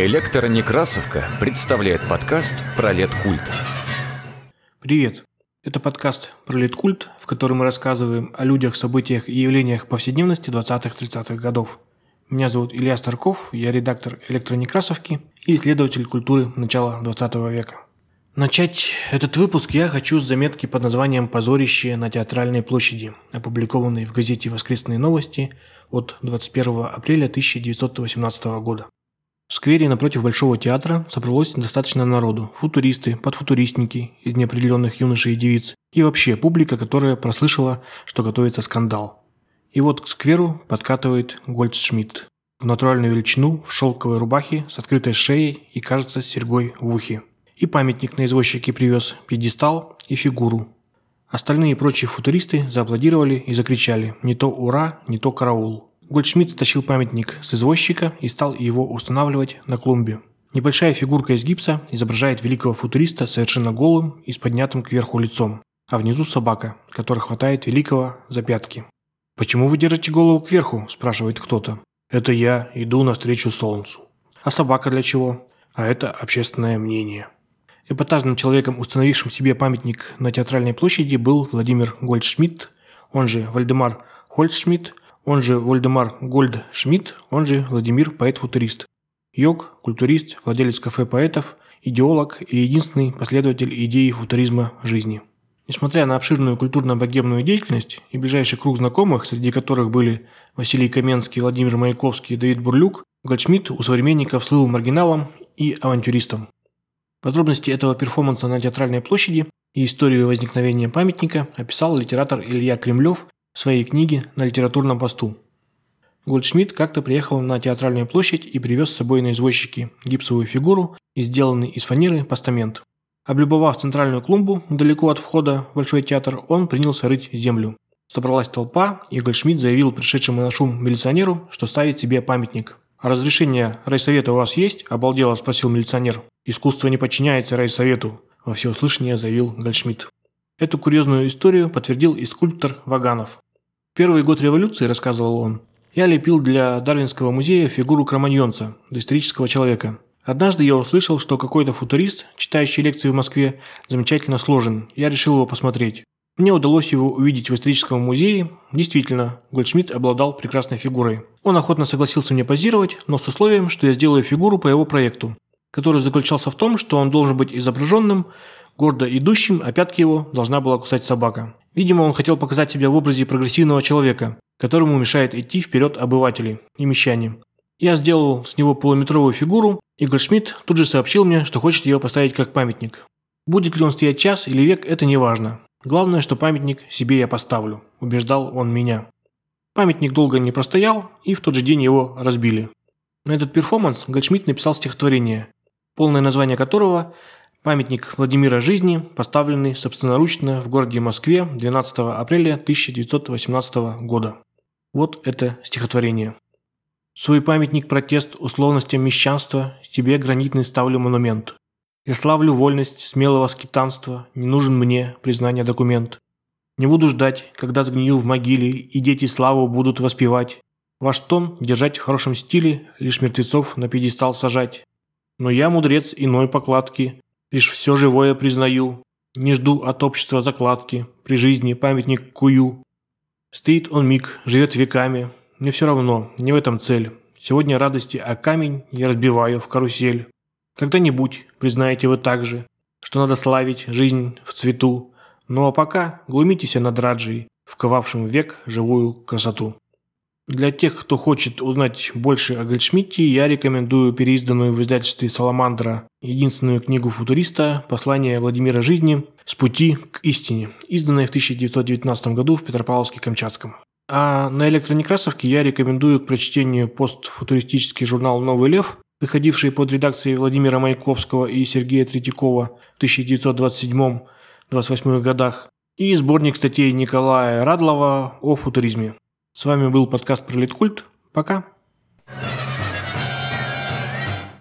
Электронекрасовка представляет подкаст про лет-культ. Привет! Это подкаст про лет-культ, в котором мы рассказываем о людях, событиях и явлениях повседневности 20-30-х годов. Меня зовут Илья Старков, я редактор электронекрасовки и исследователь культуры начала 20 века. Начать этот выпуск я хочу с заметки под названием «Позорище на театральной площади», опубликованной в газете «Воскресные новости» от 21 апреля 1918 года. В сквере напротив Большого театра собралось достаточно народу. Футуристы, подфутуристники из неопределенных юношей и девиц. И вообще публика, которая прослышала, что готовится скандал. И вот к скверу подкатывает Гольдшмидт. В натуральную величину, в шелковой рубахе, с открытой шеей и, кажется, серьгой в ухе. И памятник на извозчике привез, пьедестал и фигуру. Остальные прочие футуристы зааплодировали и закричали «Не то ура, не то караул». Гольдшмидт стащил памятник с извозчика и стал его устанавливать на клумбе. Небольшая фигурка из гипса изображает великого футуриста совершенно голым и с поднятым кверху лицом, а внизу собака, которая хватает великого за пятки. «Почему вы держите голову кверху?» – спрашивает кто-то. «Это я иду навстречу солнцу». «А собака для чего?» «А это общественное мнение». Эпатажным человеком, установившим себе памятник на театральной площади, был Владимир Гольдшмидт, он же Вальдемар Хольцшмидт, он же Вальдемар Гольдшмидт, он же Владимир поэт-футурист. Йог, культурист, владелец кафе поэтов, идеолог и единственный последователь идеи футуризма жизни. Несмотря на обширную культурно-богемную деятельность и ближайший круг знакомых, среди которых были Василий Каменский, Владимир Маяковский и Давид Бурлюк, Гольдшмидт у современников слыл маргиналом и авантюристом. Подробности этого перформанса на Театральной площади и историю возникновения памятника описал литератор Илья Кремлев своей книге «На литературном посту». Гольдшмидт как-то приехал на Театральную площадь и привез с собой на извозчике гипсовую фигуру и сделанный из фанеры постамент. Облюбовав центральную клумбу далеко от входа в Большой театр, он принялся рыть землю. Собралась толпа, и Гольдшмидт заявил пришедшему на шум милиционеру, что ставит себе памятник. «А разрешение райсовета у вас есть?» – обалдело спросил милиционер. «Искусство не подчиняется райсовету», – во всеуслышание заявил Гольдшмидт. Эту курьезную историю подтвердил и скульптор Ваганов. Первый год революции, рассказывал он, я лепил для Дарвинского музея фигуру кроманьонца, доисторического человека. Однажды я услышал, что какой-то футурист, читающий лекции в Москве, замечательно сложен. Я решил его посмотреть. Мне удалось его увидеть в историческом музее. Действительно, Гольдшмидт обладал прекрасной фигурой. Он охотно согласился мне позировать, но с условием, что я сделаю фигуру по его проекту, который заключался в том, что он должен быть изображенным, гордо идущим, а пятки его должна была кусать собака. Видимо, он хотел показать себя в образе прогрессивного человека, которому мешает идти вперед обыватели и мещане. Я сделал с него полуметровую фигуру, и Гольдшмидт тут же сообщил мне, что хочет ее поставить как памятник. Будет ли он стоять час или век, это не важно. Главное, что памятник себе я поставлю, убеждал он меня. Памятник долго не простоял, и в тот же день его разбили. На этот перформанс Гольдшмидт написал стихотворение, полное название которого «Памятник Владимира жизни», поставленный собственноручно в городе Москве 12 апреля 1918 года. Вот это стихотворение. Свой памятник протест условностям мещанства тебе гранитный ставлю монумент. Я славлю вольность смелого скитанства, не нужен мне признание документ. Не буду ждать, когда сгнию в могиле, и дети славу будут воспевать. Ваш тон держать в хорошем стиле, лишь мертвецов на пьедестал сажать. Но я мудрец иной покладки, лишь все живое признаю. Не жду от общества закладки, при жизни памятник кую. Стоит он миг, живет веками, мне все равно, не в этом цель. Сегодня радости, а камень я разбиваю в карусель. Когда-нибудь признаете вы также, что надо славить жизнь в цвету, ну а пока глумитесь над Раджей, вковавшим в век живую красоту. Для тех, кто хочет узнать больше о Гольдшмидте, я рекомендую переизданную в издательстве «Саламандра» единственную книгу футуриста «Послание Владимира жизни. С пути к истине», изданная в 1919 году в Петропавловске-Камчатском. А на электронекрасовке я рекомендую к прочтению постфутуристический журнал «Новый лев», выходивший под редакцией Владимира Маяковского и Сергея Третьякова в 1927-28 годах, и сборник статей Николая Радлова о футуризме. С вами был подкаст про Литкульт. Пока.